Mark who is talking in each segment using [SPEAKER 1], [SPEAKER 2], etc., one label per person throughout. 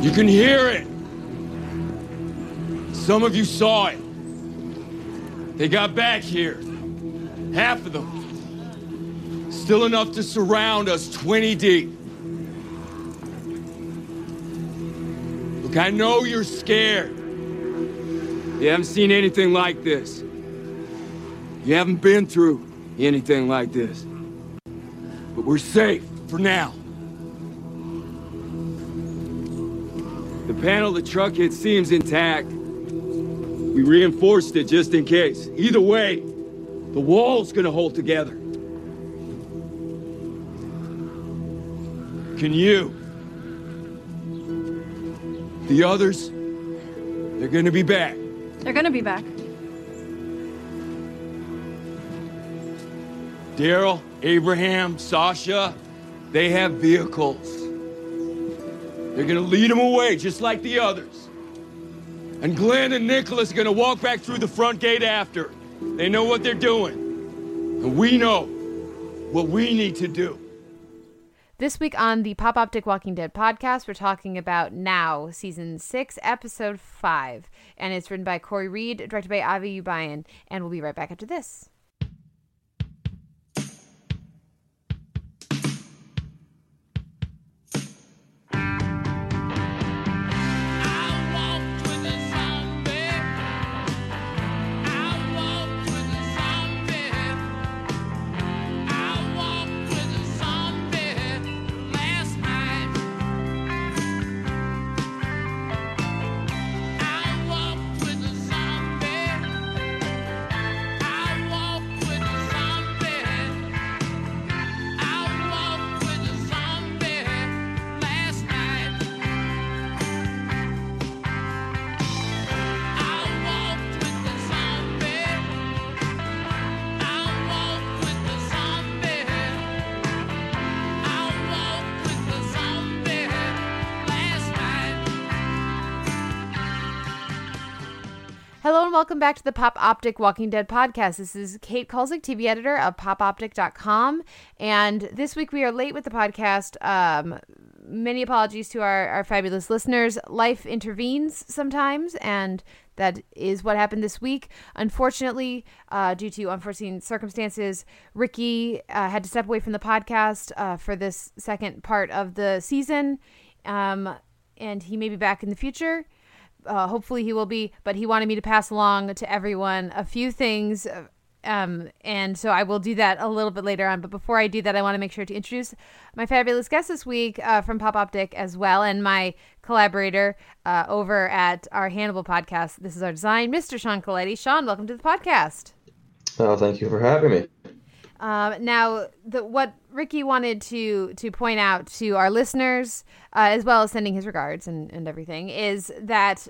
[SPEAKER 1] You can hear it. Some of you saw it. They got back here. Half of them. Still enough to surround us 20 deep. Look, I know you're scared. You haven't seen anything like this. You haven't been through anything like this. But we're safe for now. The panel the truck hit seems intact. We reinforced it just in case. Either way, the wall's gonna hold together. Can you? The others? They're gonna be back.
[SPEAKER 2] They're gonna be back.
[SPEAKER 1] Daryl, Abraham, Sasha, they have vehicles. They're gonna lead them away just like the others. And Glenn and Nicholas are gonna walk back through the front gate after. They know what they're doing. And we know what we need to do.
[SPEAKER 2] This week on the Pop Optic Walking Dead podcast, we're talking about Now, season six, episode five. And it's written by Corey Reed, directed by Avi Youabian. And we'll be right back after this. And welcome back to the Pop Optic Walking Dead podcast. This is Kate Kulzick, TV editor of popoptic.com. And this week we are late with the podcast. Um, many apologies to our, our fabulous listeners. Life intervenes sometimes, and that is what happened this week. Unfortunately, uh, due to unforeseen circumstances, Ricky uh, had to step away from the podcast uh, for this second part of the season. Um, and he may be back in the future uh, hopefully he will be, but he wanted me to pass along to everyone a few things. Um, and so I will do that a little bit later on. But before I do that, I want to make sure to introduce my fabulous guest this week uh, from Pop Optic as well, and my collaborator uh, over at our Hannibal podcast. This is our design, Mr. Sean Coletti. Sean, welcome to the podcast.
[SPEAKER 3] Oh, thank you for having me.
[SPEAKER 2] Um, now, the, what Ricky wanted to to point out to our listeners, uh, as well as sending his regards and, and everything, is that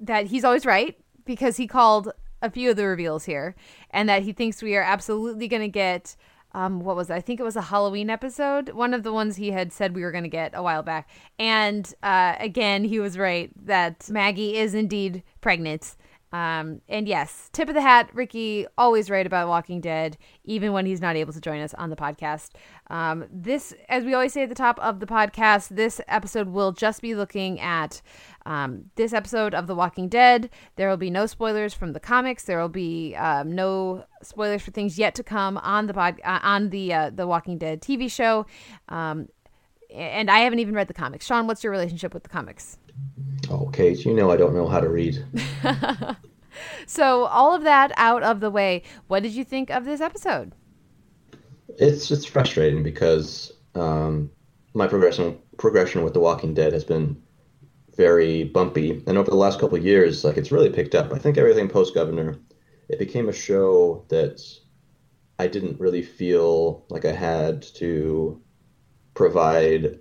[SPEAKER 2] that he's always right because he called a few of the reveals here, and that he thinks we are absolutely going to get. Um, what was it? I think it was a Halloween episode, one of the ones he had said we were going to get a while back. And uh, again, he was right that Maggie is indeed pregnant. Um, and yes, tip of the hat, Ricky, always right about Walking Dead, even when he's not able to join us on the podcast. Um, this, as we always say at the top of the podcast, this episode will just be looking at um, this episode of The Walking Dead. There will be no spoilers from the comics. There will be um, no spoilers for things yet to come on the pod, uh, on the uh, the Walking Dead TV show. And I haven't even read the comics. Sean, what's your relationship with the comics?
[SPEAKER 3] Oh, Kate, you know I don't know how to read.
[SPEAKER 2] so, all of that out of the way, what did you think of this episode?
[SPEAKER 3] It's just frustrating because um, my progression progression with The Walking Dead has been very bumpy, and over the last couple years, like it's really picked up. I think everything post Governor, it became a show that I didn't really feel like I had to provide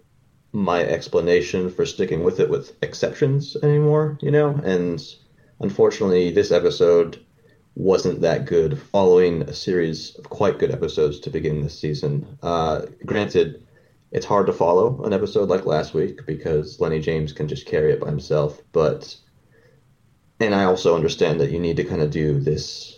[SPEAKER 3] my explanation for sticking with it with exceptions anymore, you know? And unfortunately, this episode wasn't that good following a series of quite good episodes to begin this season. Uh, granted, it's hard to follow an episode like last week because Lennie James can just carry it by himself, but. And I also understand that you need to kind of do this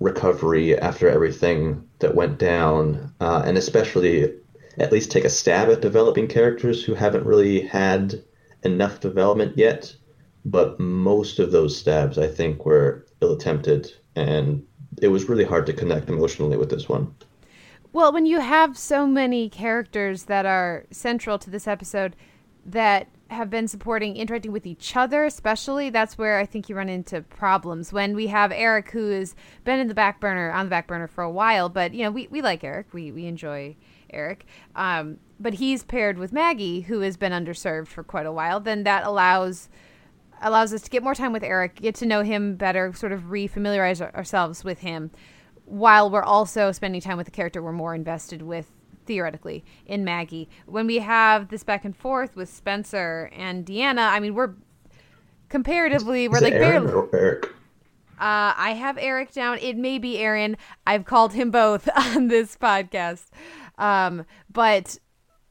[SPEAKER 3] recovery after everything that went down, uh, and especially at least take a stab at developing characters who haven't really had enough development yet, but most of those stabs I think were ill attempted, and it was really hard to connect emotionally with this one.
[SPEAKER 2] Well, when you have so many characters that are central to this episode that have been supporting interacting with each other especially that's where i think you run into problems. When we have eric who has been in the back burner on the back burner for a while but you know we, we like eric. We, we enjoy eric um, but he's paired with maggie who has been underserved for quite a while then that allows allows us to get more time with eric get to know him better sort of refamiliarize ourselves with him while we're also spending time with the character we're more invested with theoretically in Maggie. When we have this back and forth with Spencer and Deanna, I mean we're comparatively we're
[SPEAKER 3] Is
[SPEAKER 2] like barely
[SPEAKER 3] Eric?
[SPEAKER 2] uh, I have Eric down. It may be Aaron. I've called him both on this podcast. Um, but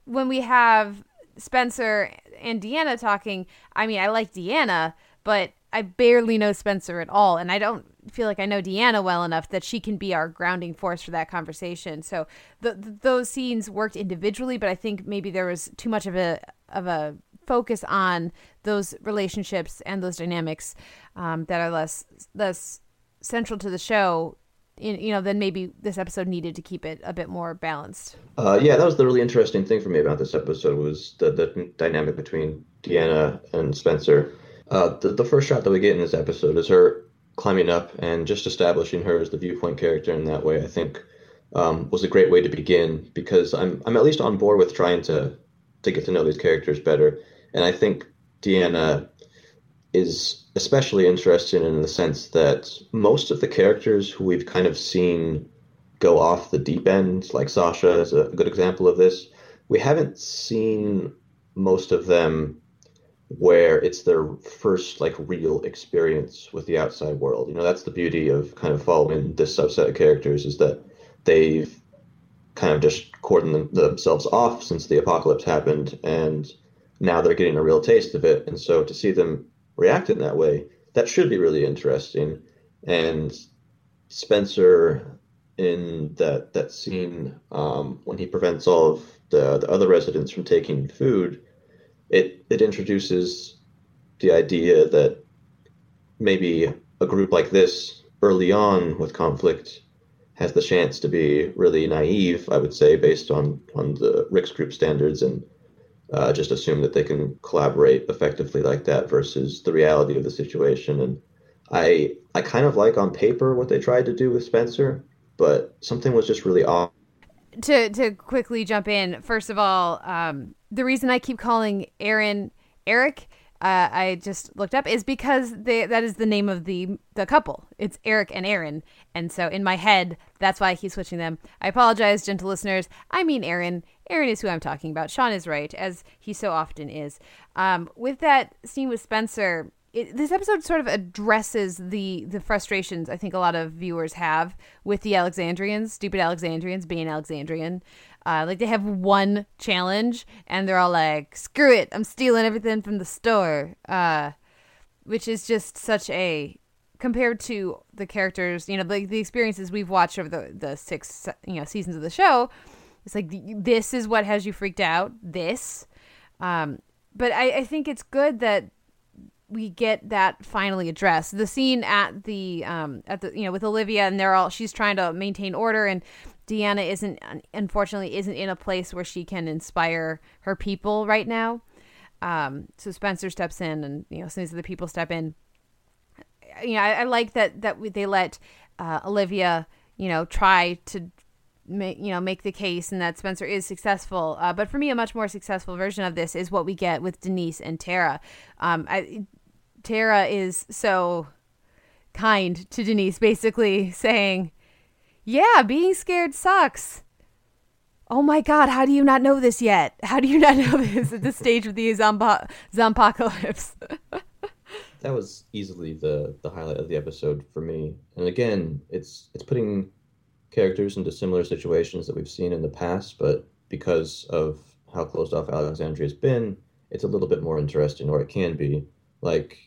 [SPEAKER 2] when we have Spencer and Deanna talking, I mean, I like Deanna, but I barely know Spencer at all. And I don't feel like I know Deanna well enough that she can be our grounding force for that conversation. So the, the, those scenes worked individually, but I think maybe there was too much of a of a focus on those relationships and those dynamics um, that are less less central to the show. You know, then maybe this episode needed to keep it a bit more balanced.
[SPEAKER 3] Uh, yeah, that was the really interesting thing for me about this episode was the, the dynamic between Deanna and Spencer. Uh, the, the first shot that we get in this episode is her climbing up and just establishing her as the viewpoint character in that way, I think um, was a great way to begin because I'm I'm at least on board with trying to to get to know these characters better, and I think Deanna is especially interesting in the sense that most of the characters who we've kind of seen go off the deep end, like Sasha is a good example of this, we haven't seen most of them where it's their first like real experience with the outside world. You know, that's the beauty of kind of following this subset of characters is that they've kind of just cordoned themselves off since the apocalypse happened, and now they're getting a real taste of it. And so to see them react in that way, that should be really interesting. And Spencer in that that scene um, when he prevents all of the, the other residents from taking food it it introduces the idea that maybe a group like this early on with conflict has the chance to be really naive, I would say, based on on the Rick's group standards, and uh, just assume that they can collaborate effectively like that versus the reality of the situation. And I I kind of like on paper what they tried to do with Spencer, but something was just really off.
[SPEAKER 2] To to quickly jump in, first of all, um, the reason I keep calling Aaron Eric, uh, I just looked up, is because they, that is the name of the the couple. It's Eric and Aaron, and so in my head, that's why I keep switching them. I apologize, gentle listeners. I mean Aaron. Aaron is who I'm talking about. Sean is right, as he so often is. Um, with that scene with Spencer, it, this episode sort of addresses the the frustrations I think a lot of viewers have with the Alexandrians, stupid Alexandrians being Alexandrian. Uh, like they have one challenge and they're all like, "Screw it, I'm stealing everything from the store," uh, which is just such a compared to the characters, you know, like the experiences we've watched over the the six you know seasons of the show. It's like this is what has you freaked out. This, um, but I, I think it's good that we get that finally addressed. The scene at the um at the you know with Olivia and they're all she's trying to maintain order and Deanna isn't unfortunately isn't in a place where she can inspire her people right now. Um, so Spencer steps in, and you know some of the people step in. You know, I, I like that that they let uh, Olivia, you know, try to make you know make the case, and that Spencer is successful. Uh, but for me, a much more successful version of this is what we get with Denise and Tara. Um, I, Tara is so kind to Denise, basically saying yeah, being scared sucks. Oh my god, how do you not know this yet? How do you not know this at this stage of the zombo- zompocalypse?
[SPEAKER 3] that was easily the the highlight of the episode for me. And again, it's it's putting characters into similar situations that we've seen in the past, but because of how closed off Alexandria's been, it's a little bit more interesting, or it can be. Like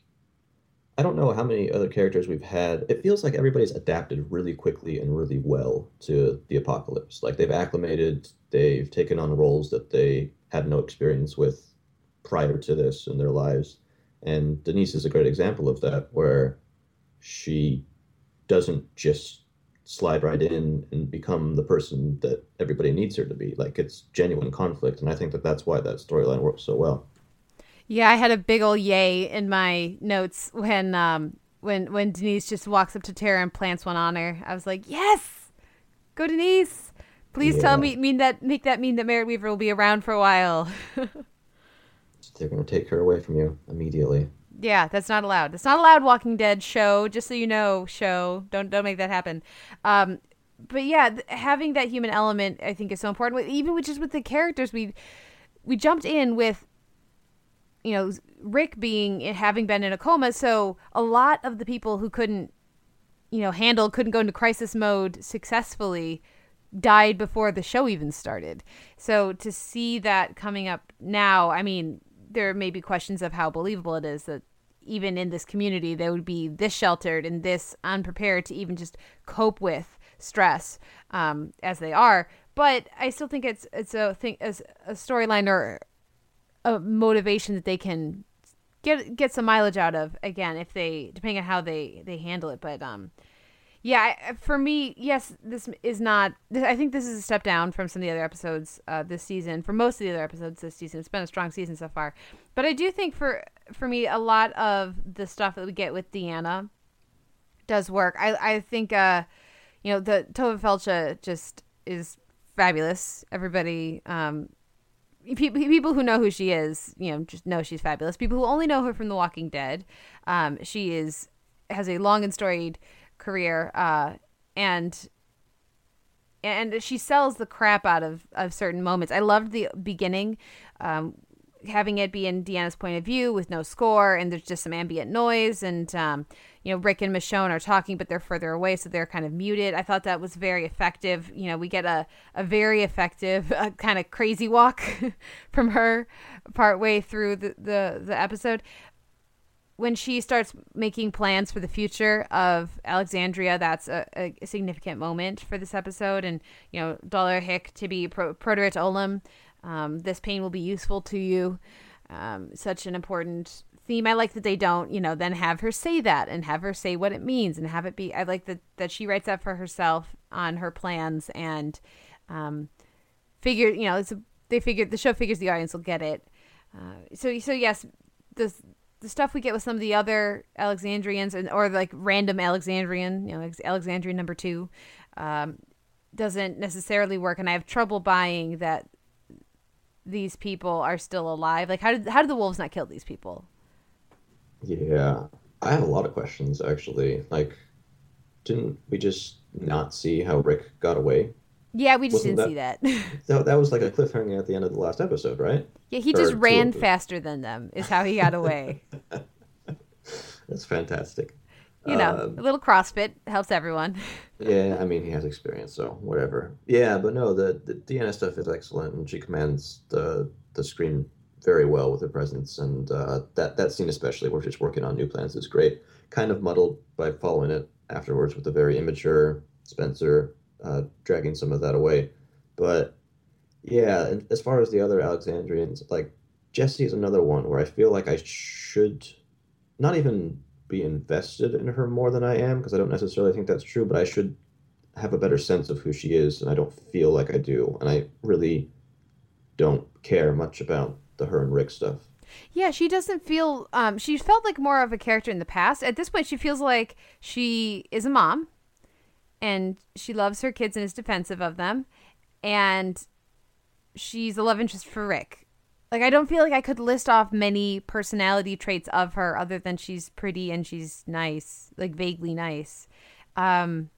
[SPEAKER 3] I don't know how many other characters we've had. It feels like everybody's adapted really quickly and really well to the apocalypse. Like they've acclimated, they've taken on roles that they had no experience with prior to this in their lives. And Denise is a great example of that, where she doesn't just slide right in and become the person that everybody needs her to be. Like it's genuine conflict, and I think that that's why that storyline works so well.
[SPEAKER 2] Yeah, I had a big old yay in my notes when um when when Denise just walks up to Tara and plants one on her. I was like, yes, go Denise. Please yeah. tell me mean that make that mean that Merritt Wever will be around for a while.
[SPEAKER 3] They're gonna take her away from you immediately.
[SPEAKER 2] Yeah, that's not allowed. It's not allowed. Walking Dead show, just so you know, show. Don't don't make that happen. Um, but yeah, th- having that human element, I think, is so important. Even with just with the characters, we we jumped in with, you know, Rick being having been in a coma, so a lot of the people who couldn't, you know, handle couldn't go into crisis mode successfully died before the show even started. So to see that coming up now, I mean, there may be questions of how believable it is that even in this community they would be this sheltered and this unprepared to even just cope with stress um, as they are. But I still think it's it's a thing as a storyline or a motivation that they can get get some mileage out of again if they depending on how they they handle it. But um, yeah, for me, yes, this is not. I think this is a step down from some of the other episodes uh, this season. For most of the other episodes this season, it's been a strong season so far. But I do think for for me, a lot of the stuff that we get with Deanna does work. I I think uh, you know, the Tovah Feldshuh just is fabulous. Everybody, um, people who know who she is, you know, just know she's fabulous. People who only know her from The Walking Dead, um, she is has a long and storied career uh, and and she sells the crap out of, of certain moments. I loved the beginning, um, having it be in Deanna's point of view with no score, and there's just some ambient noise, and um, you know Rick and Michonne are talking, but they're further away, so they're kind of muted. I thought that was very effective. You know, we get a a very effective uh, kind of crazy walk from her part way through the the, the episode when she starts making plans for the future of Alexandria, that's a, a significant moment for this episode. And, you know, Dollar Hick to be pro- Proterit Olam, um, this pain will be useful to you. Um, such an important theme. I like that they don't, you know, then have her say that and have her say what it means and have it be. I like that that she writes that for herself on her plans and um, figure, you know, it's a, they figure the show figures the audience will get it. Uh, so so yes, this the stuff we get with some of the other Alexandrians and or like random Alexandrian, you know, Alexandrian number two, um, doesn't necessarily work, and I have trouble buying that these people are still alive. Like, how did how did the wolves not kill these people?
[SPEAKER 3] Yeah, I have a lot of questions actually. Like, didn't we just not see how Rick got away?
[SPEAKER 2] Yeah, we just Wasn't didn't that, see
[SPEAKER 3] that. that. That was like a cliffhanger at the end of the last episode, right?
[SPEAKER 2] Yeah, he just ran faster than them. Is how he got away.
[SPEAKER 3] That's fantastic.
[SPEAKER 2] You know, um, a little CrossFit helps everyone.
[SPEAKER 3] yeah, I mean, he has experience, so whatever. Yeah, but no, the the Deanna stuff is excellent, and she commands the the screen very well with her presence, and uh, that that scene especially, where she's working on new plans, is great. Kind of muddled by following it afterwards with a very immature Spencer uh, dragging some of that away. But yeah, as far as the other Alexandrians, like Jesse is another one where I feel like I should not even be invested in her more than I am because I don't necessarily think that's true, but I should have a better sense of who she is, and I don't feel like I do, and I really don't care much about the her and Rick stuff.
[SPEAKER 2] Yeah, she doesn't feel. Um, she felt like more of a character in the past. At this point, she feels like she is a mom and she loves her kids and is defensive of them and she's a love interest for Rick. Like I don't feel like I could list off many personality traits of her other than she's pretty and she's nice, like vaguely nice. Um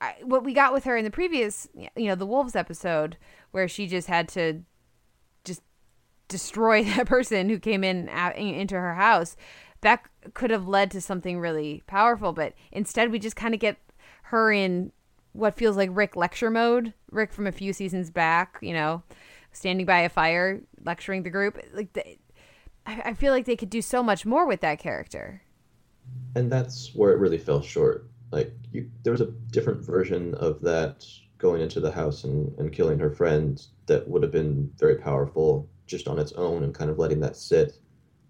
[SPEAKER 2] I, what we got with her in the previous, you know, the wolves episode where she just had to just destroy that person who came in out, into her house, that could have led to something really powerful, but instead we just kind of get her in what feels like Rick lecture mode. Rick from a few seasons back, you know, standing by a fire lecturing the group. Like, the, I, I feel like they could do so much more with that character.
[SPEAKER 3] And that's where it really fell short. Like, you, there was a different version of that going into the house and, and killing her friend that would have been very powerful just on its own and kind of letting that sit.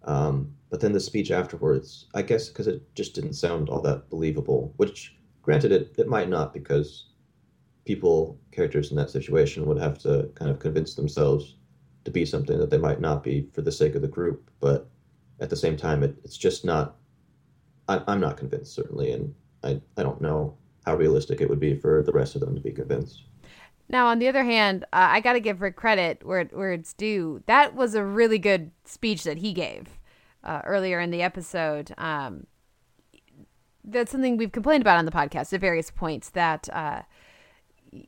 [SPEAKER 3] Um, but then the speech afterwards, I guess because it just didn't sound all that believable, which granted it, it might not because people, characters in that situation would have to kind of convince themselves to be something that they might not be for the sake of the group. But at the same time, it, it's just not, I, I'm not convinced, certainly. And I, I don't know how realistic it would be for the rest of them to be convinced.
[SPEAKER 2] Now, on the other hand, uh, I got to give Rick credit where where it's due. That was a really good speech that he gave uh, earlier in the episode. Um, that's something we've complained about on the podcast at various points. That uh,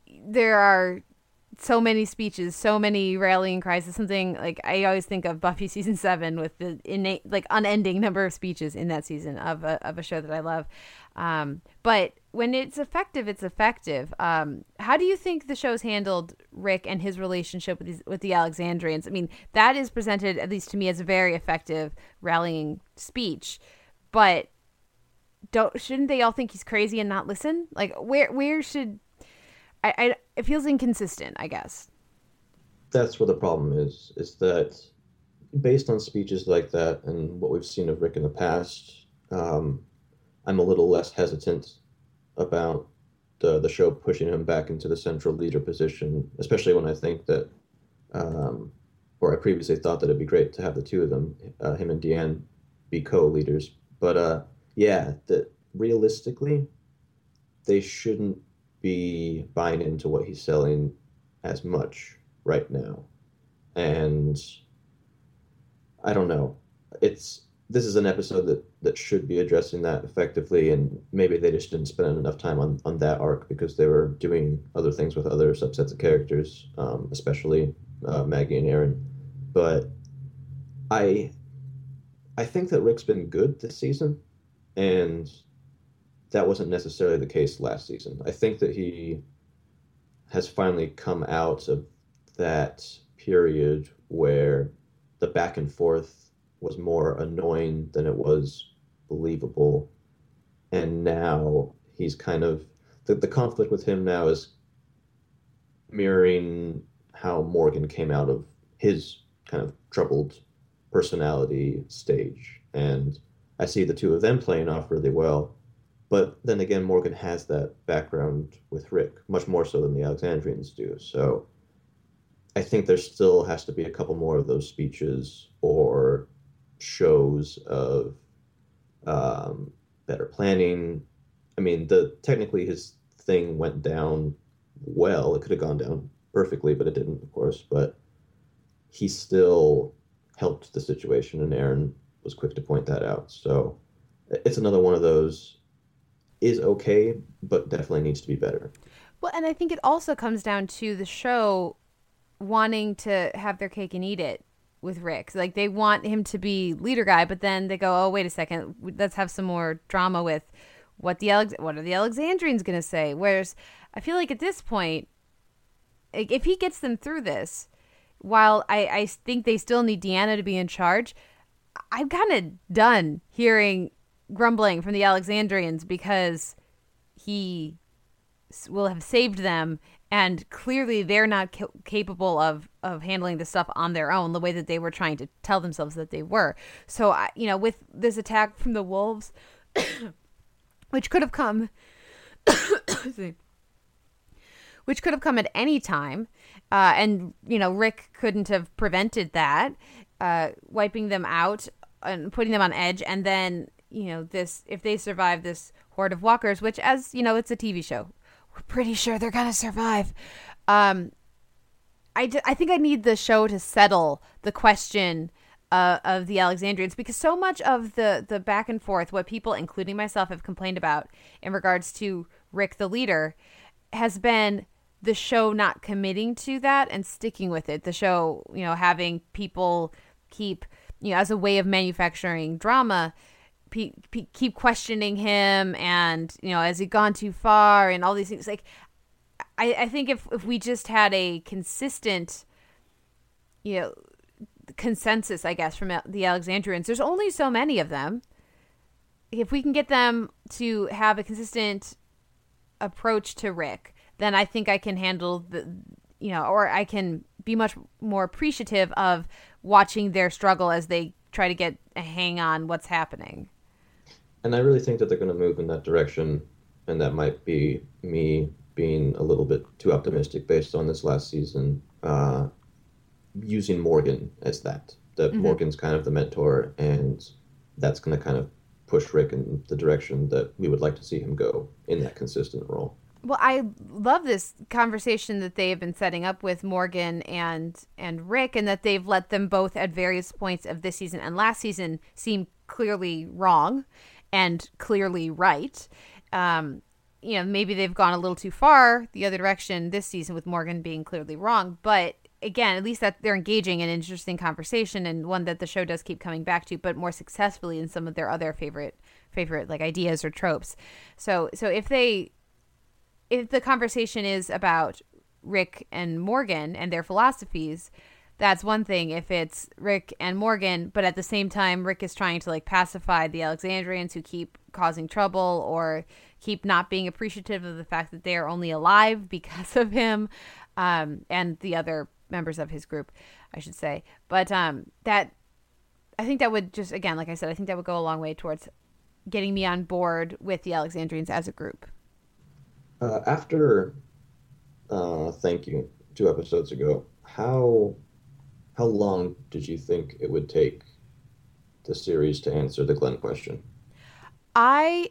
[SPEAKER 2] there are so many speeches, so many rallying cries. It's something like I always think of Buffy season seven with the innate, like unending number of speeches in that season of a, of a show that I love. Um, but when it's effective, it's effective. Um, how do you think the show's handled Rick and his relationship with these, with the Alexandrians? I mean, that is presented at least to me as a very effective rallying speech, but don't shouldn't they all think he's crazy and not listen? Like where where should I, I it feels inconsistent, I guess.
[SPEAKER 3] That's where the problem is. Is that based on speeches like that and what we've seen of Rick in the past, um, I'm a little less hesitant about the the show pushing him back into the central leader position, especially when I think that, um, or I previously thought that it'd be great to have the two of them, uh, him and Deanne, be co-leaders. But uh, yeah, that realistically, they shouldn't be buying into what he's selling as much right now, and I don't know. It's this is an episode that that should be addressing that effectively and maybe they just didn't spend enough time on on that arc because they were doing other things with other subsets of characters um, especially uh, maggie and aaron but i i think that rick's been good this season and that wasn't necessarily the case last season i think that he has finally come out of that period where the back and forth was more annoying than it was believable. And now he's kind of the, the conflict with him now is mirroring how Morgan came out of his kind of troubled personality stage. And I see the two of them playing off really well. But then again, Morgan has that background with Rick, much more so than the Alexandrians do. So I think there still has to be a couple more of those speeches or shows of um, better planning. I mean, the technically his thing went down well. It could have gone down perfectly, but it didn't, of course. But he still helped the situation, and Aaron was quick to point that out. So it's another one of those is okay, but definitely needs to be better.
[SPEAKER 2] Well, and I think it also comes down to the show wanting to have their cake and eat it with Rick. Like they want him to be leader guy, but then they go, "Oh, wait a second, let's have some more drama with what the Alex- what are the Alexandrians going to say?" Whereas I feel like at this point, if he gets them through this, while I I think they still need Deanna to be in charge, I'm kind of done hearing grumbling from the Alexandrians because he will have saved them and clearly they're not ca- capable of of handling this stuff on their own the way that they were trying to tell themselves that they were. So I, you know with this attack from the wolves which could have come which could have come at any time uh, and you know rick couldn't have prevented that uh, wiping them out and putting them on edge and then you know this if they survive this horde of walkers which as you know it's a tv show we're pretty sure they're gonna survive. Um, I, d- I think I need the show to settle the question uh, of the Alexandrians because so much of the the back and forth, what people, including myself, have complained about in regards to Rick the leader, has been the show not committing to that and sticking with it. The show, you know, having people keep, you know, as a way of manufacturing drama, pe- pe- keep questioning him and you know has he gone too far and all these things like i i think if if we just had a consistent you know consensus i guess from the alexandrians there's only so many of them if we can get them to have a consistent approach to rick then i think i can handle the you know or i can be much more appreciative of watching their struggle as they try to get a hang on what's happening.
[SPEAKER 3] And I really think that they're going to move in that direction, and that might be me being a little bit too optimistic based on this last season. Uh, using Morgan as that. That mm-hmm. Morgan's kind of the mentor, and that's going to kind of push Rick in the direction that we would like to see him go in that consistent role.
[SPEAKER 2] Well, I love this conversation that they have been setting up with Morgan and and Rick, and that they've let them both at various points of this season and last season seem clearly wrong and clearly right. Um, you know, maybe they've gone a little too far the other direction this season with Morgan being clearly wrong, but again, at least that they're engaging in an interesting conversation and one that the show does keep coming back to, but more successfully in some of their other favorite favorite like ideas or tropes. So so if they if the conversation is about Rick and Morgan and their philosophies, that's one thing if it's Rick and Morgan, but at the same time Rick is trying to like pacify the Alexandrians who keep causing trouble or keep not being appreciative of the fact that they are only alive because of him um, and the other members of his group, I should say. But um, that I think that would just again, like I said, I think that would go a long way towards getting me on board with the Alexandrians as a group.
[SPEAKER 3] Uh, after uh, thank you two episodes ago, how how long did you think it would take the series to answer the Glenn question?
[SPEAKER 2] I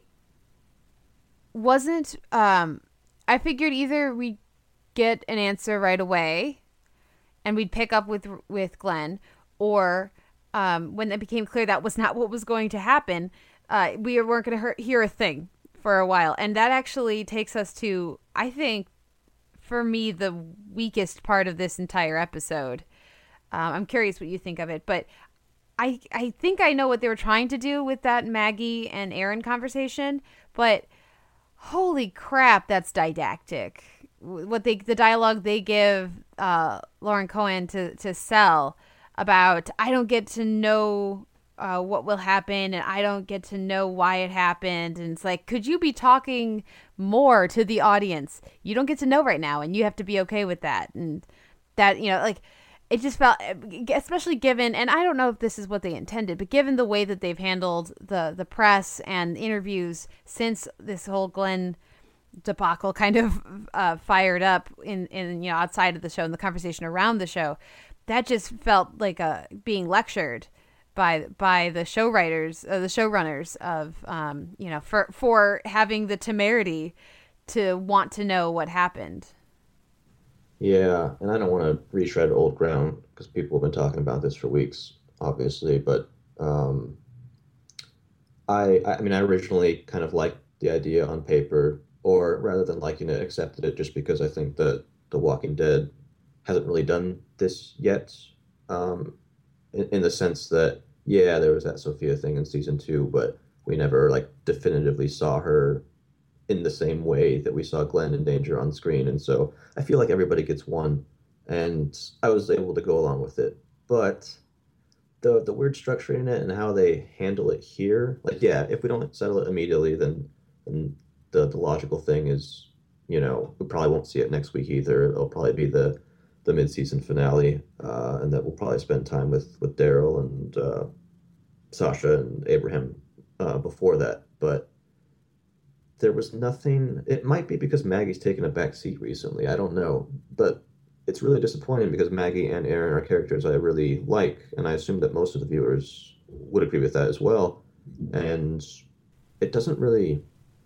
[SPEAKER 2] wasn't. Um, I figured either we get an answer right away and we'd pick up with with Glenn, or um, when it became clear that was not what was going to happen, uh, we weren't going to hear a thing for a while, and that actually takes us to I think for me the weakest part of this entire episode. Um, I'm curious what you think of it, but I I think I know what they were trying to do with that Maggie and Aaron conversation, but holy crap, that's didactic. What they the dialogue they give uh, Lauren Cohan to to sell about I don't get to know uh, what will happen and I don't get to know why it happened and it's like could you be talking more to the audience? You don't get to know right now and you have to be okay with that and that you know like it just felt especially given and I don't know if this is what they intended but given the way that they've handled the the press and interviews since this whole Glenn debacle kind of uh, fired up in in you know outside of the show and the conversation around the show that just felt like a being lectured by by the show writers uh, the showrunners of um, you know for for having the temerity to want to know what happened
[SPEAKER 3] yeah and i don't want to retread old ground because people have been talking about this for weeks obviously but um, I, I mean, I originally kind of liked the idea on paper or rather than liking it, accepted it just because I think that The Walking Dead hasn't really done this yet. Um, in, in the sense that, yeah, there was that Sophia thing in season two, but we never like definitively saw her in the same way that we saw Glenn in danger on screen. And so I feel like everybody gets one, and I was able to go along with it. But the the weird structure in it and how they handle it here, like yeah, if we don't settle it immediately, then then the the logical thing is, you know, we probably won't see it next week either. It'll probably be the the mid season finale, uh, and that we'll probably spend time with with Daryl and uh, Sasha and Abraham uh, before that. But there was nothing. It might be because Maggie's taken a back seat recently. I don't know, but it's really disappointing because Maggie and Aaron are characters I really like, and I assume that most of the viewers would agree with that as well. And it doesn't really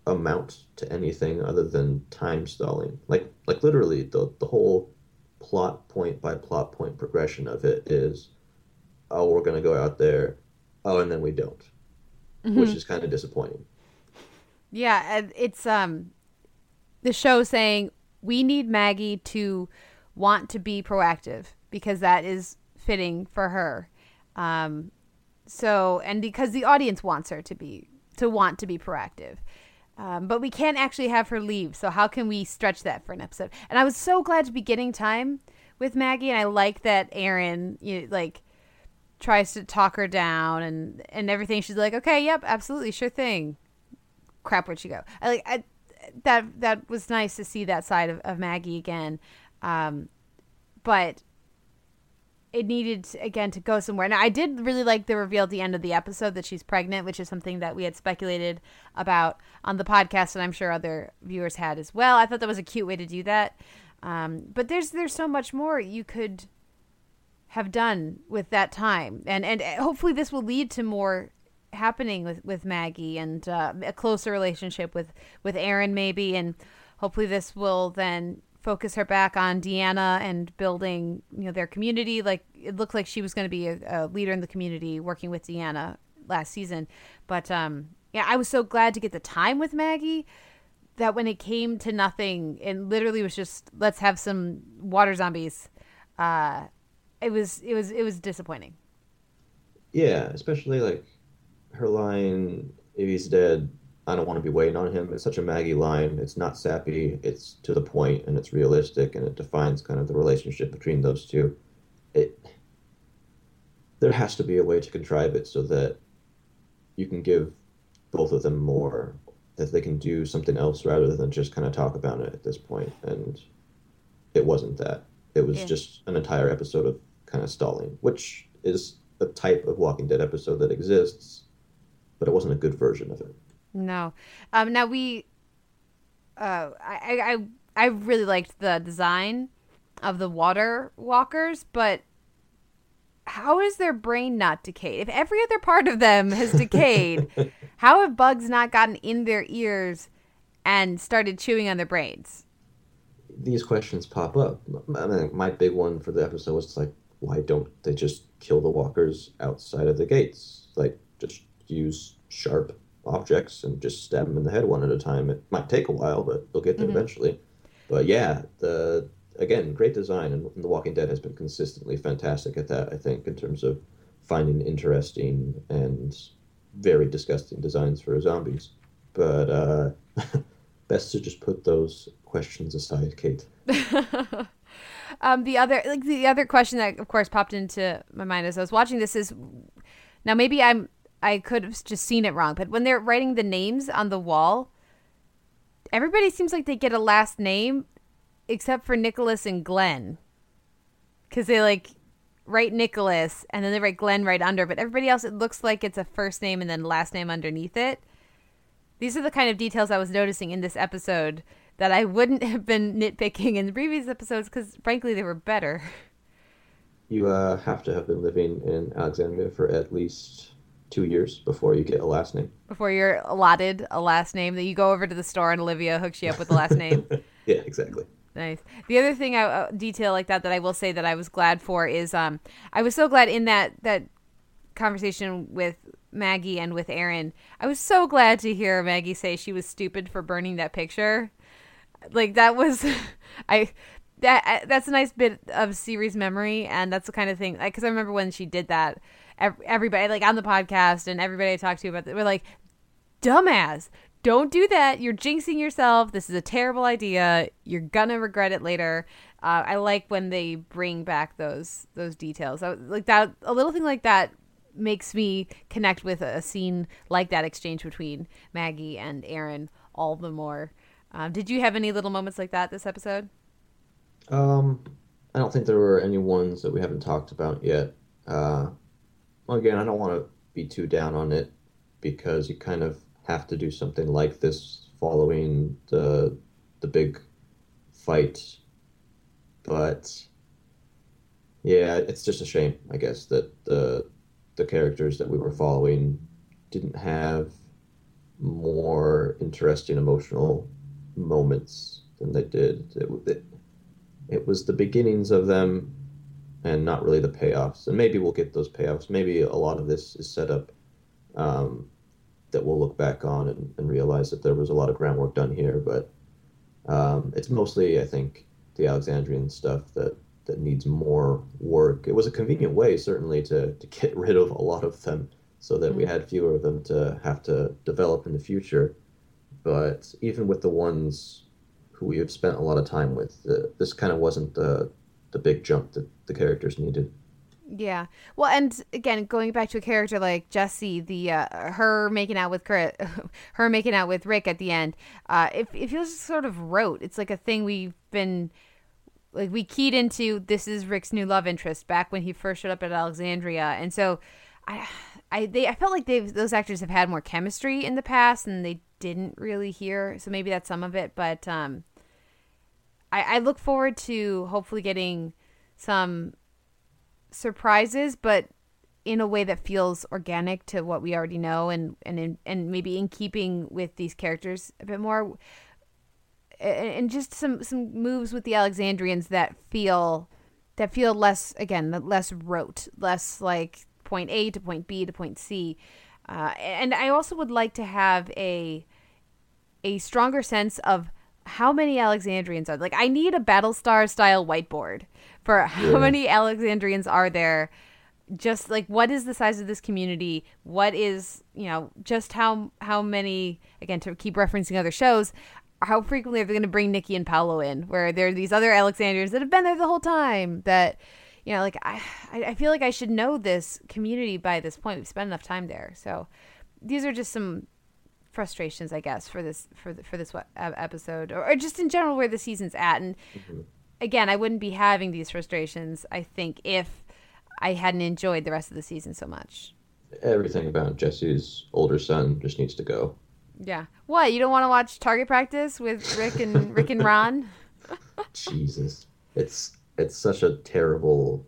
[SPEAKER 3] amount to anything other than time stalling. Like like literally the the whole plot point by plot point progression of it is oh we're gonna go out there oh and then we don't mm-hmm. which is kind of disappointing
[SPEAKER 2] yeah it's um the show saying we need maggie to want to be proactive because that is fitting for her um so and because the audience wants her to be to want to be proactive um, but we can't actually have her leave. So how can we stretch that for an episode? And I was so glad to be getting time with Maggie, and I like that Aaron, you know, like tries to talk her down and and everything. She's like, okay, yep, absolutely, sure thing. Crap, where'd she go? I like I, that. That was nice to see that side of, of Maggie again. Um, but it needed again to go somewhere. now I did really like the reveal at the end of the episode that she's pregnant, which is something that we had speculated about on the podcast, and I'm sure other viewers had as well. I thought that was a cute way to do that. Um, but there's there's so much more you could have done with that time, and and hopefully this will lead to more happening with with Maggie and uh, a closer relationship with with Aaron maybe, and hopefully this will then focus her back on Deanna and building you know their community. Like it looked like she was going to be a, a, leader in the community, working with Deanna last season. But um, yeah, I was so glad to get the time with Maggie that when it came to nothing and literally was just let's have some water zombies. Uh, it was it was it was disappointing.
[SPEAKER 3] Yeah, especially like her line, "If he's dead, I don't want to be waiting on him. It's such a Maggie line. It's not sappy. It's to the point and it's realistic and it defines kind of the relationship between those two. It there has to be a way to contrive it so that you can give both of them more that they can do something else rather than just kind of talk about it at this point. point and it wasn't that it was yeah. just an entire episode of kind of stalling which is a type of walking dead episode that exists but it wasn't a good version of it
[SPEAKER 2] no. Um, now we, uh, I, I, I really liked the design of the water walkers, but how is their brain not decayed? If every other part of them has decayed, how have bugs not gotten in their ears and started chewing on their brains?
[SPEAKER 3] These questions pop up. I mean, my big one for the episode was like, why don't they just kill the walkers outside of the gates? Like, use sharp objects and just stab them in the head one at a time. It might take a while, but they'll get there mm-hmm. eventually. But yeah, the again, great design, and The Walking Dead has been consistently fantastic at that. I think in terms of finding interesting and very disgusting designs for zombies. But uh, best to just put those questions aside, Kate.
[SPEAKER 2] um, the other, like the other question that, of course, popped into my mind as I was watching this is, now maybe I'm I could have just seen it wrong, but when they're writing the names on the wall, everybody seems like they get a last name except for Nicholas and Glenn. Cuz they like write Nicholas and then they write Glenn right under, but everybody else it looks like it's a first name and then last name underneath it. These are the kind of details I was noticing in this episode that I wouldn't have been nitpicking in the previous episodes cuz frankly they were better.
[SPEAKER 3] You uh, have to have been living in Alexandria for at least two years before you get a last name.
[SPEAKER 2] Before you're allotted a last name, that you go over to the store and Olivia hooks you up with the last name.
[SPEAKER 3] yeah, exactly.
[SPEAKER 2] Nice. The other thing, I uh, detail like that that I will say that I was glad for is, um, I was so glad in that that conversation with Maggie and with Aaron. I was so glad to hear Maggie say she was stupid for burning that picture. Like that was, I that uh, that's a nice bit of series memory, and that's the kind of thing. Like, because I remember when she did that everybody like on the podcast and everybody I talked to about it, we're like, dumbass, don't do that. You're jinxing yourself. This is a terrible idea. You're gonna regret it later. Uh, I like when they bring back those those details. I, like that, a little thing like that makes me connect with a scene like that exchange between Maggie and Aaron all the more. Um, did you have any little moments like that this episode?
[SPEAKER 3] Um, I don't think there were any ones that we haven't talked about yet. Uh, again, I don't want to be too down on it because you kind of have to do something like this following the the big fight. But yeah, it's just a shame, I guess, that the the characters that we were following didn't have more interesting emotional moments than they did. It, it, it was the beginnings of them and not really the payoffs. And maybe we'll get those payoffs. Maybe a lot of this is set up um, that we'll look back on and, and, realize that there was a lot of groundwork done here. But um, it's mostly, I think, the Alexandrian stuff that that needs more work. It was a convenient way, certainly, to to get rid of a lot of them, so that mm-hmm. we had fewer of them to have to develop in the future. But even with the ones who we have spent a lot of time with, uh, this kind of wasn't the the big jump that the characters needed.
[SPEAKER 2] Yeah. Well, and again, going back to a character like Jesse, the uh, her making out with Chris, her making out with Rick at the end, uh, it, it feels sort of rote. It's like a thing we've been like we keyed into this is Rick's new love interest back when he first showed up at Alexandria, and so I I they I felt like they've those actors have had more chemistry in the past, and they didn't really here, so maybe that's some of it. But um, I I look forward to hopefully getting some surprises, but in a way that feels organic to what we already know and and in, and maybe in keeping with these characters a bit more. And just some some moves with the Alexandrians that feel that feel less again less rote less like point A to point B to point C. Uh, and I also would like to have a a stronger sense of how many Alexandrians are like I need a Battlestar style whiteboard for how yeah. many Alexandrians are there? Just like what is the size of this community? What is you know just how how many again to keep referencing other shows how frequently are they going to bring nikki and paulo in where there are these other alexandrians that have been there the whole time that you know like i i feel like i should know this community by this point. We've spent enough time there. So these are just some frustrations i guess for this for the, for this episode or, or, just in general where the season's at. And mm-hmm. Again i wouldn't be having these frustrations i think if I hadn't enjoyed the rest of the season so much.
[SPEAKER 3] Everything about Jesse's older son just needs to go.
[SPEAKER 2] Yeah. What? You don't want to watch Target Practice with Rick and Rick and Ron?
[SPEAKER 3] Jesus. It's it's such a terrible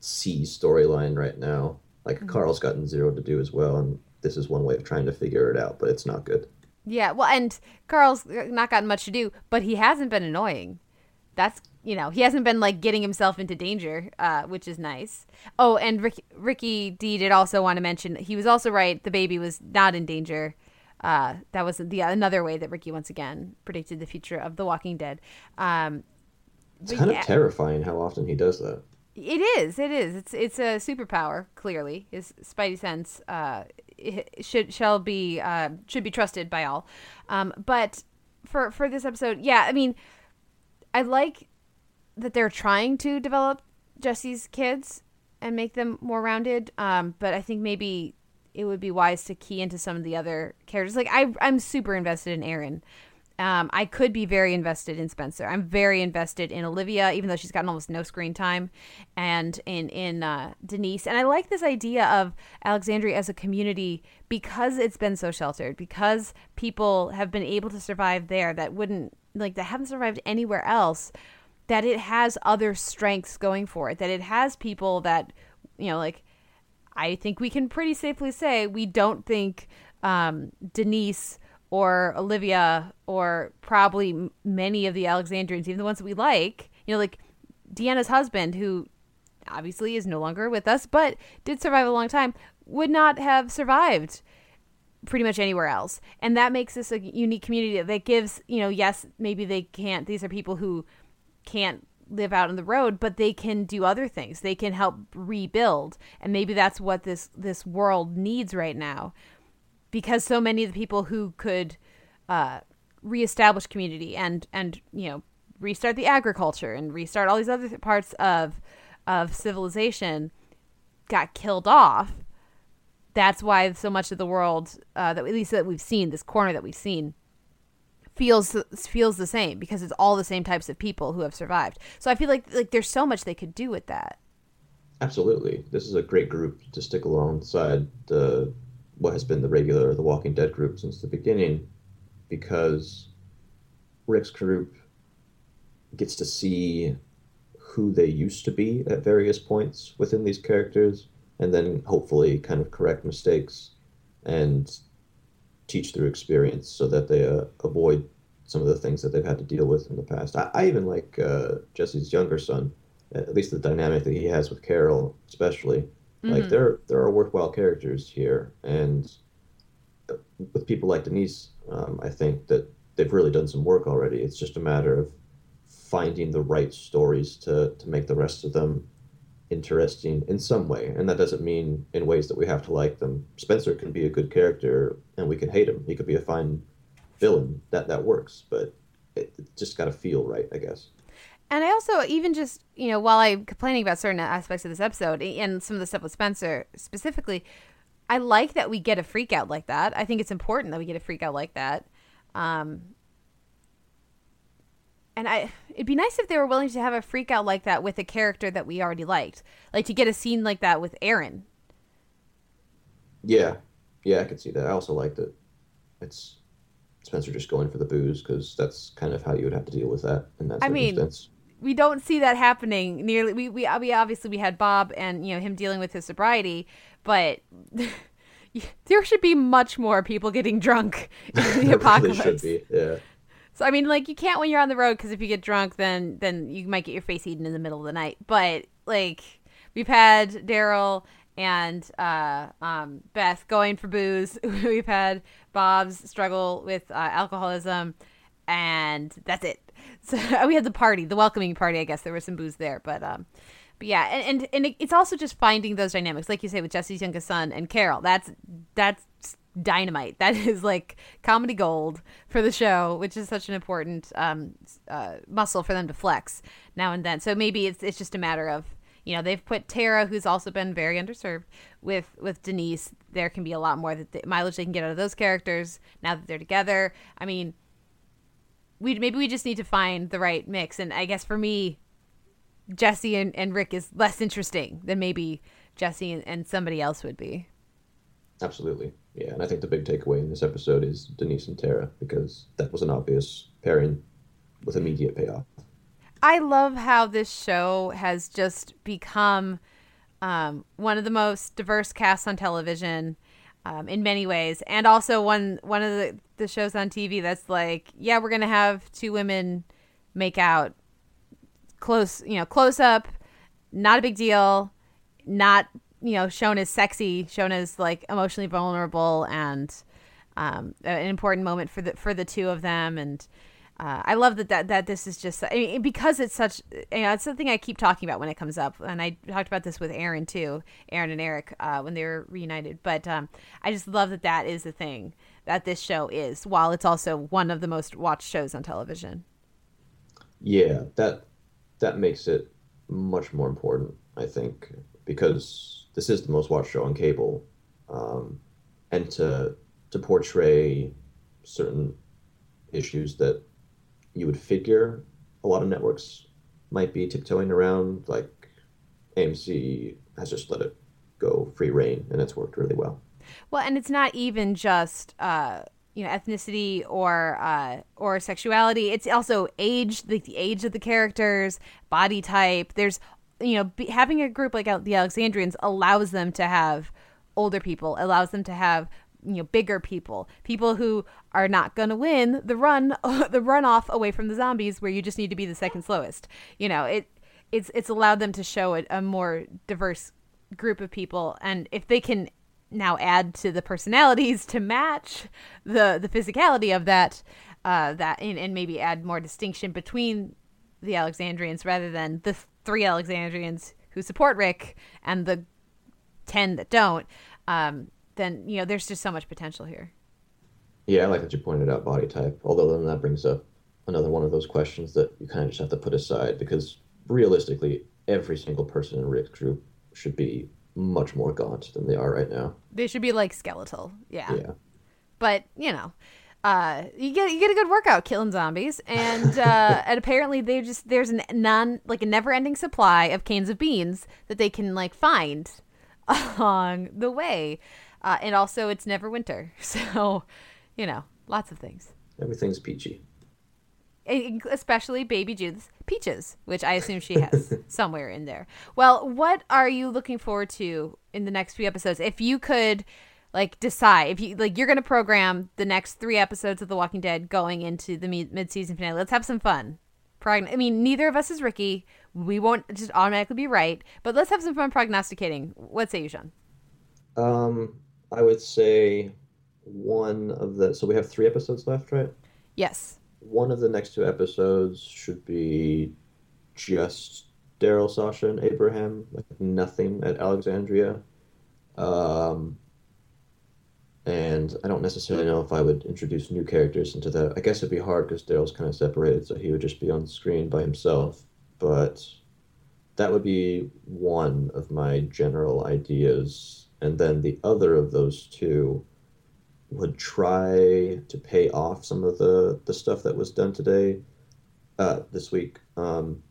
[SPEAKER 3] C storyline right now. Like mm-hmm. Carl's gotten zero to do as well, and this is one way of trying to figure it out, but it's not good.
[SPEAKER 2] Yeah, well, and Carl's not gotten much to do, but he hasn't been annoying. That's you know, he hasn't been like getting himself into danger, uh, which is nice. Oh, and Rick, Ricky D did also want to mention he was also right. The baby was not in danger. Uh, that was the another way that Ricky once again predicted the future of The Walking Dead. Um,
[SPEAKER 3] it's kind yeah, of terrifying how often he does that.
[SPEAKER 2] It is. It is. It's it's a superpower. Clearly, his Spidey sense uh, should shall be uh, should be trusted by all. Um, but for for this episode, yeah, I mean, I like that they're trying to develop Jesse's kids and make them more rounded. Um, but I think maybe it would be wise to key into some of the other characters. Like I, I'm super invested in Aaron. Um, I could be very invested in Spencer. I'm very invested in Olivia, even though she's gotten almost no screen time, and in in uh, Denise. And I like this idea of Alexandria as a community because it's been so sheltered, because people have been able to survive there that wouldn't like that haven't survived anywhere else that it has other strengths going for it, that it has people that, you know, like, I think we can pretty safely say we don't think um, Denise or Olivia or probably many of the Alexandrians, even the ones that we like, you know, like Deanna's husband, who obviously is no longer with us, but did survive a long time, would not have survived pretty much anywhere else. And that makes this a unique community that gives, you know, yes, maybe they can't, these are people who can't live out on the road but they can do other things. They can help rebuild. And maybe that's what this this world needs right now because so many of the people who could uh, reestablish community and and you know restart the agriculture and restart all these other parts of of civilization got killed off that's why so much of the world uh, that at least that we've seen this corner that we've seen feels feels the same because it's all the same types of people who have survived. So I feel like like there's so much they could do with that.
[SPEAKER 3] Absolutely, this is a great group to stick alongside the what has been the regular The Walking Dead group since the beginning, because Rick's group gets to see who they used to be at various points within these characters, and then hopefully kind of correct mistakes and teach through experience so that they uh, avoid some of the things that they've had to deal with in the past. I, I even like uh, Jesse's younger son, at least the dynamic that he has with Carol, especially. Mm-hmm. Like there, there are worthwhile characters here, and with people like Denise, um, I think that they've really done some work already. It's just a matter of finding the right stories to to make the rest of them interesting in some way, and that doesn't mean in ways that we have to like them. Spencer can be a good character, and we can hate him. He could be a fine villain. That that works, but it, it just got to feel right, I guess.
[SPEAKER 2] And I also even just you know while I'm complaining about certain aspects of this episode and some of the stuff with Spencer specifically, I like that we get a freak out like that. I think it's important that we get a freak out like that. Um, and I it'd be nice if they were willing to have a freak out like that with a character that we already liked. Like to get a scene like that with Aaron.
[SPEAKER 3] Yeah, yeah, I could see that. I also liked it. It's Spencer just going for the booze because that's kind of how you would have to deal with that in that
[SPEAKER 2] I mean,
[SPEAKER 3] circumstance.
[SPEAKER 2] We don't see that happening nearly. We, we we obviously we had Bob and you know him dealing with his sobriety, but there should be much more people getting drunk in the
[SPEAKER 3] It really
[SPEAKER 2] apocalypse.
[SPEAKER 3] should be. Yeah,
[SPEAKER 2] So I mean, like you can't when you're on the road because if you get drunk, then then you might get your face eaten in the middle of the night. But like we've had Daryl and uh, um, Beth going for booze. we've had Bob's struggle with uh, alcoholism, and that's it. So we had the party, the welcoming party. I guess there was some booze there, but um, but yeah, and, and and it's also just finding those dynamics, like you say with Jesse's youngest son and Carol. That's that's dynamite. That is like comedy gold for the show, which is such an important um, uh, muscle for them to flex now and then. So maybe it's it's just a matter of you know they've put Tara, who's also been very underserved, with with Denise. There can be a lot more that the mileage they can get out of those characters now that they're together. I mean, we maybe we just need to find the right mix. And I guess for me, Jesse and, and Rick is less interesting than maybe Jesse and, and somebody else would be.
[SPEAKER 3] absolutely. Yeah, and I think the big takeaway in this episode is Denise and Tara because that was an obvious pairing with immediate payoff.
[SPEAKER 2] I love how this show has just become um, one of the most diverse casts on television um, in many ways, and also one one of the, the shows on TV that's like, yeah, we're gonna have two women make out close, you know, close up, not a big deal, not you know shown as sexy, shown as like emotionally vulnerable and um, an important moment for the for the two of them and. Uh, I love that, that that this is just I mean, because it's such you know it's something I keep talking about when it comes up. And I talked about this with Aaron too Aaron and Eric uh, when they were reunited. But um, I just love that that is the thing that this show is while it's also one of the most watched shows on television.
[SPEAKER 3] Yeah, that that makes it much more important, I think, because this is the most watched show on cable, um, and to to portray certain issues that you would figure a lot of networks might be tiptoeing around, like AMC has just let it go free reign, and it's worked really well.
[SPEAKER 2] Well, and it's not even just uh, you know ethnicity or uh, or sexuality. It's also age, like the age of the characters, body type. There's you know be, having a group like the Alexandrians allows them to have older people, allows them to have you know bigger people, people who are not going to win the run the runoff away from the zombies, where you just need to be the second slowest. You know it. It's it's allowed them to show a, a more diverse group of people, and if they can now add to the personalities to match the the physicality of that uh that and, and maybe add more distinction between the alexandrians rather than the three alexandrians who support rick and the 10 that don't um then you know there's just so much potential here
[SPEAKER 3] Yeah, I like that you pointed out body type. Although then that brings up another one of those questions that you kind of just have to put aside because realistically, every single person in Rick's group should be much more gaunt than they are right now.
[SPEAKER 2] they should be like skeletal yeah,
[SPEAKER 3] Yeah.
[SPEAKER 2] but you know uh you get you get a good workout killing zombies and uh and apparently they just there's an non like a never ending supply of cans of beans that they can like find along the way uh and also it's never winter so you know lots of things
[SPEAKER 3] Everything's peachy.
[SPEAKER 2] Especially baby Judith's peaches, which I assume she has somewhere in there. Well, what are you looking forward to in the next few episodes? If you could like decide if you like you're going to program the next 3 episodes of The Walking Dead going into the me- mid-season finale. Let's have some fun. Progn- I mean, neither of us is Ricky. We won't just automatically be right, but let's have some fun prognosticating. What say you, Sean?
[SPEAKER 3] Um, I would say one of the so we have three episodes left, right?
[SPEAKER 2] Yes.
[SPEAKER 3] One of the next two episodes should be just Daryl, Sasha, and Abraham, like nothing at Alexandria. Um, and I don't necessarily know if I would introduce new characters into that. I guess it'd be hard because Daryl's kind of separated, so he would just be on screen by himself. But that would be one of my general ideas. And then the other of those two would try to pay off some of the, the stuff that was done today uh, this week um,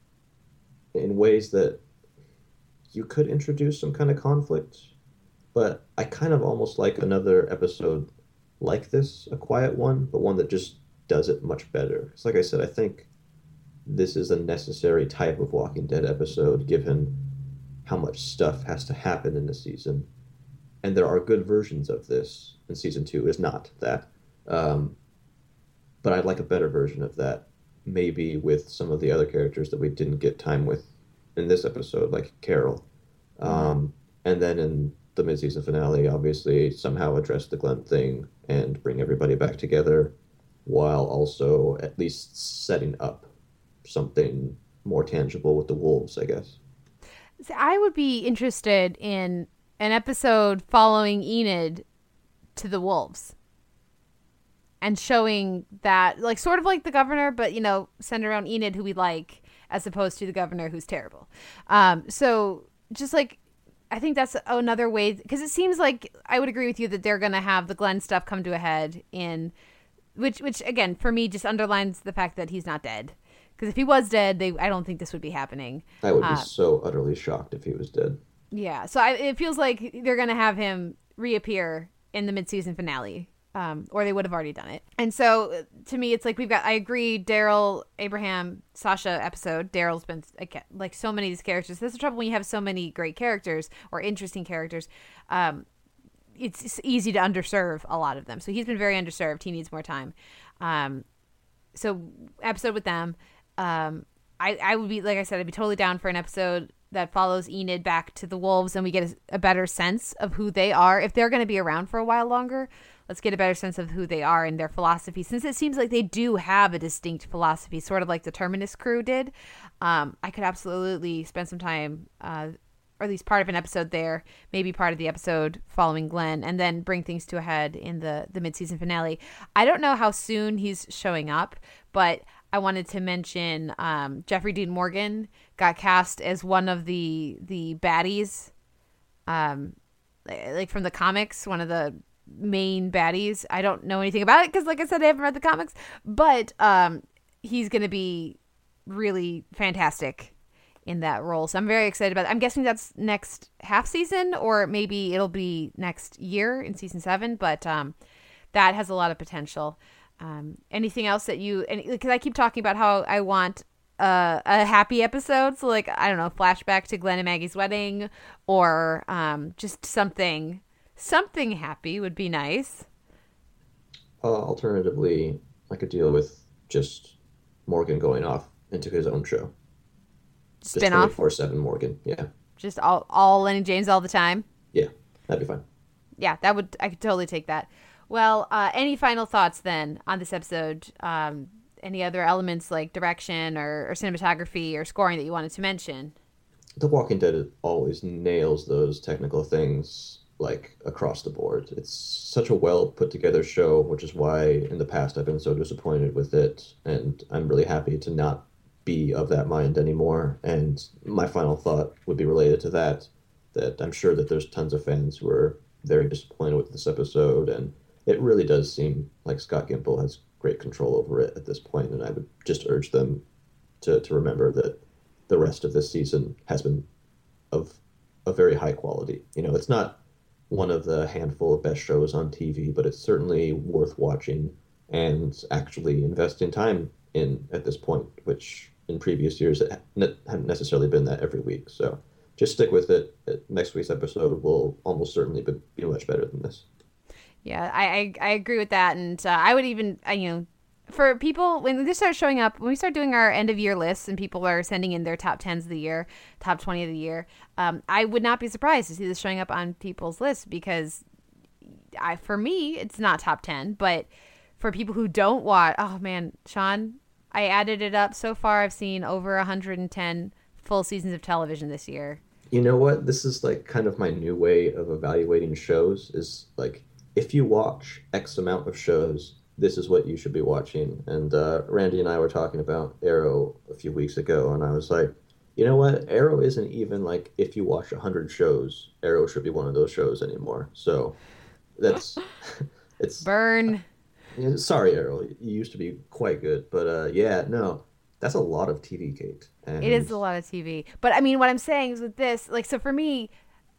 [SPEAKER 3] in ways that you could introduce some kind of conflict, but I kind of almost like another episode like this, a quiet one, but one that just does it much better. Because, like I said, I think this is a necessary type of Walking Dead episode given how much stuff has to happen in the season. And there are good versions of this, in season two is not that. Um, but I'd like a better version of that, maybe with some of the other characters that we didn't get time with in this episode, like Carol. Um, and then in the mid-season finale, obviously somehow address the Glenn thing and bring everybody back together, while also at least setting up something more tangible with the wolves, I guess.
[SPEAKER 2] I would be interested in an episode following Enid to the wolves and showing that, like, sort of like the governor, but you know, send around Enid, who we like, as opposed to the governor, who's terrible. Um, so just like I think that's another way because it seems like I would agree with you that they're going to have the Glenn stuff come to a head in which which again for me just underlines the fact that he's not dead because if he was dead they I don't think this would be happening.
[SPEAKER 3] I would be uh, so utterly shocked if he was dead.
[SPEAKER 2] Yeah, so I, it feels like they're going to have him reappear in the mid-season finale um, or they would have already done it. And so to me, it's like we've got. I agree, Daryl, Abraham, Sasha episode. Daryl's been like, so many of these characters. This is the trouble when you have so many great characters or interesting characters. Um, it's, it's easy to underserve a lot of them. So he's been very underserved. He needs more time. Um, so episode with them. Um, I I would be like I said, I'd be totally down for an episode that follows Enid back to the wolves, and we get a, a better sense of who they are. If they're going to be around for a while longer let's get a better sense of who they are and their philosophy since it seems like they do have a distinct philosophy sort of like the terminus crew did. Um, i could absolutely spend some time uh, or at least part of an episode there maybe part of the episode following glenn and then bring things to a head in the the mid-season finale. I don't know how soon he's showing up but I wanted to mention um, Jeffrey Dean Morgan got cast as one of the the baddies, um, like from the comics, one of the main baddies. I don't know anything about it because, like I said, I haven't read the comics. But um, he's going to be really fantastic in that role. So I'm very excited about it. I'm guessing that's next half season, or maybe it'll be next year in season seven. But um, that has a lot of potential. Um, anything else that you? Because I keep talking about how I want uh, a happy episode. So like I don't know, flashback to Glenn and Maggie's wedding, or um, just something something happy would be nice.
[SPEAKER 3] Uh, alternatively, I could deal with just Morgan going off into his own show.
[SPEAKER 2] Spin off
[SPEAKER 3] four seven Morgan, yeah.
[SPEAKER 2] Just all all Lennie James all the time.
[SPEAKER 3] Yeah, that'd be fine.
[SPEAKER 2] Yeah, that would I could totally take that. Well, uh, any final thoughts then on this episode? Um, any other elements like direction or, or cinematography or scoring that you wanted to mention?
[SPEAKER 3] The Walking Dead always nails those technical things like across the board. It's such a well put together show, which is why in the past I've been so disappointed with it, and I'm really happy to not be of that mind anymore. And my final thought would be related to that. That I'm sure that there's tons of fans who are very disappointed with this episode, and it really does seem like Scott Gimple has great control over it at this point, and I would just urge them to, to remember that the rest of this season has been of a very high quality. You know, it's not one of the handful of best shows on TV, but it's certainly worth watching and actually investing time in at this point, which in previous years it hadn't necessarily been that every week. So just stick with it. Next week's episode will almost certainly be much better than this.
[SPEAKER 2] Yeah, I I, I agree with that, and uh, I would even uh, you know for people when this starts showing up when we start doing our end of year lists and people are sending in their top 10s of the year top 20 of the year um, i would not be surprised to see this showing up on people's lists because i for me it's not top 10 but for people who don't watch oh man sean i added it up. So far i've seen over 110 full seasons of television this year.
[SPEAKER 3] You know what? This is like kind of my new way of evaluating shows is like if you watch x amount of shows this is what you should be watching. And uh, Randy and I were talking about Arrow a few weeks ago, and I was like, you know what? Arrow isn't even like if you watch a hundred shows, Arrow should be one of those shows anymore. So that's it's
[SPEAKER 2] burn.
[SPEAKER 3] Uh, sorry, Arrow. You used to be quite good, but uh, yeah, no. that's a lot of TV, Kate.
[SPEAKER 2] And it is a lot of TV. But I mean, what I'm saying is with this, like, so for me,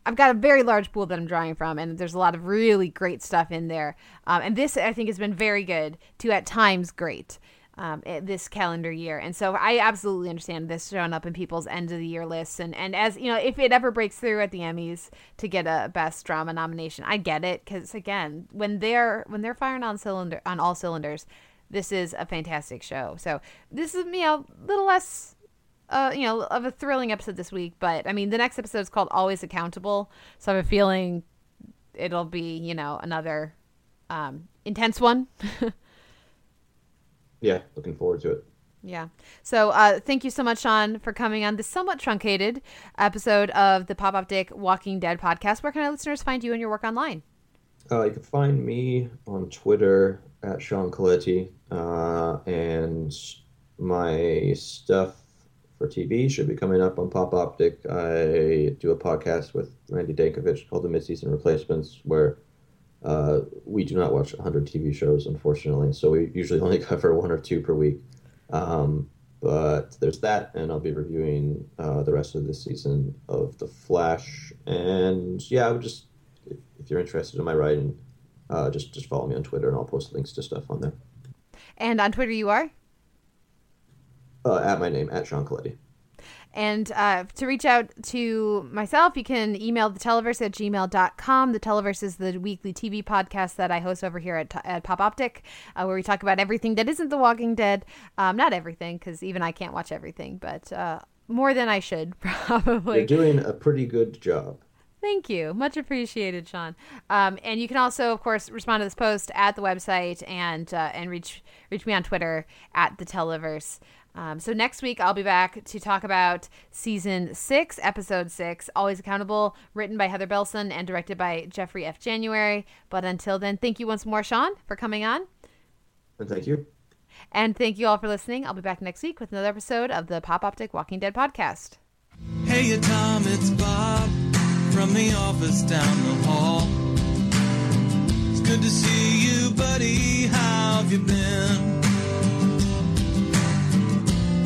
[SPEAKER 2] I've got a very large pool that I'm drawing from, and there's a lot of really great stuff in there. Um, and this, I think, has been very good to at times great um, eh, this calendar year. And so I absolutely understand this showing up in people's end of the year lists. And, and as you know, if it ever breaks through at the Emmys to get a best drama nomination, I get it because again, when they're when they're firing on cylinder on all cylinders, this is a fantastic show. So this is you know a little less. Uh, you know, of a thrilling episode this week, but I mean, the next episode is called "Always Accountable," so I have a feeling it'll be, you know, another um, intense one.
[SPEAKER 3] yeah, looking forward to it.
[SPEAKER 2] Yeah. So uh, thank you so much, Sean, for coming on this somewhat truncated episode of the Pop Optic Walking Dead podcast. Where can our listeners find you and your work online?
[SPEAKER 3] Uh, you can find me on Twitter at Sean Colletti, uh, and my stuff for TV should be coming up on Pop Optic. I do a podcast with Randy Dankievitch called The Midseason Replacements, where uh, we do not watch 100 TV shows, unfortunately, so we usually only cover one or two per week. Um, but there's that, and I'll be reviewing uh, the rest of this season of The Flash. And yeah, I would just, if, if you're interested in my writing, uh, just just follow me on Twitter, and I'll post links to stuff on there.
[SPEAKER 2] And on Twitter, you are
[SPEAKER 3] uh, at my name at Sean Colletti.
[SPEAKER 2] And uh, to reach out to myself, you can email the televerse at gmail.com. The televerse is the weekly TV podcast that I host over here at, at Pop Optic, uh, where we talk about everything that isn't The Walking Dead. Um, not everything, because even I can't watch everything, but uh, more than I should, probably.
[SPEAKER 3] You're doing a pretty good job.
[SPEAKER 2] Thank you. Much appreciated, Sean. Um, and you can also, of course, respond to this post at the website and uh, and reach reach me on Twitter at the Televerse. Um, so next week I'll be back to talk about season six, episode six, Always Accountable, written by Heather Bellson and directed by Jeffrey F. January. But until then, thank you once more, Sean, for coming on.
[SPEAKER 3] And thank you.
[SPEAKER 2] And thank you all for listening. I'll be back next week with another episode of the Pop Optic Walking Dead podcast.
[SPEAKER 4] Hey, Tom, it's Bob from the office down the hall. It's good to see you, buddy. How have you been?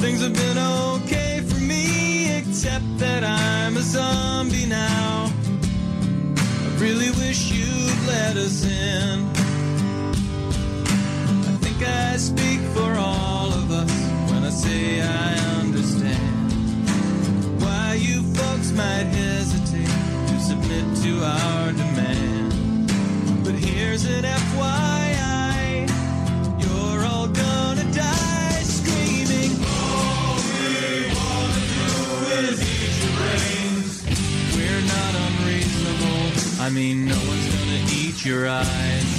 [SPEAKER 4] Things have been okay for me, except that I'm a zombie now. I really wish you'd let us in. I think I speak for all of us when I say I understand why you folks might hesitate to submit to our demand. But here's an FYI, I mean, no one's gonna eat your eyes.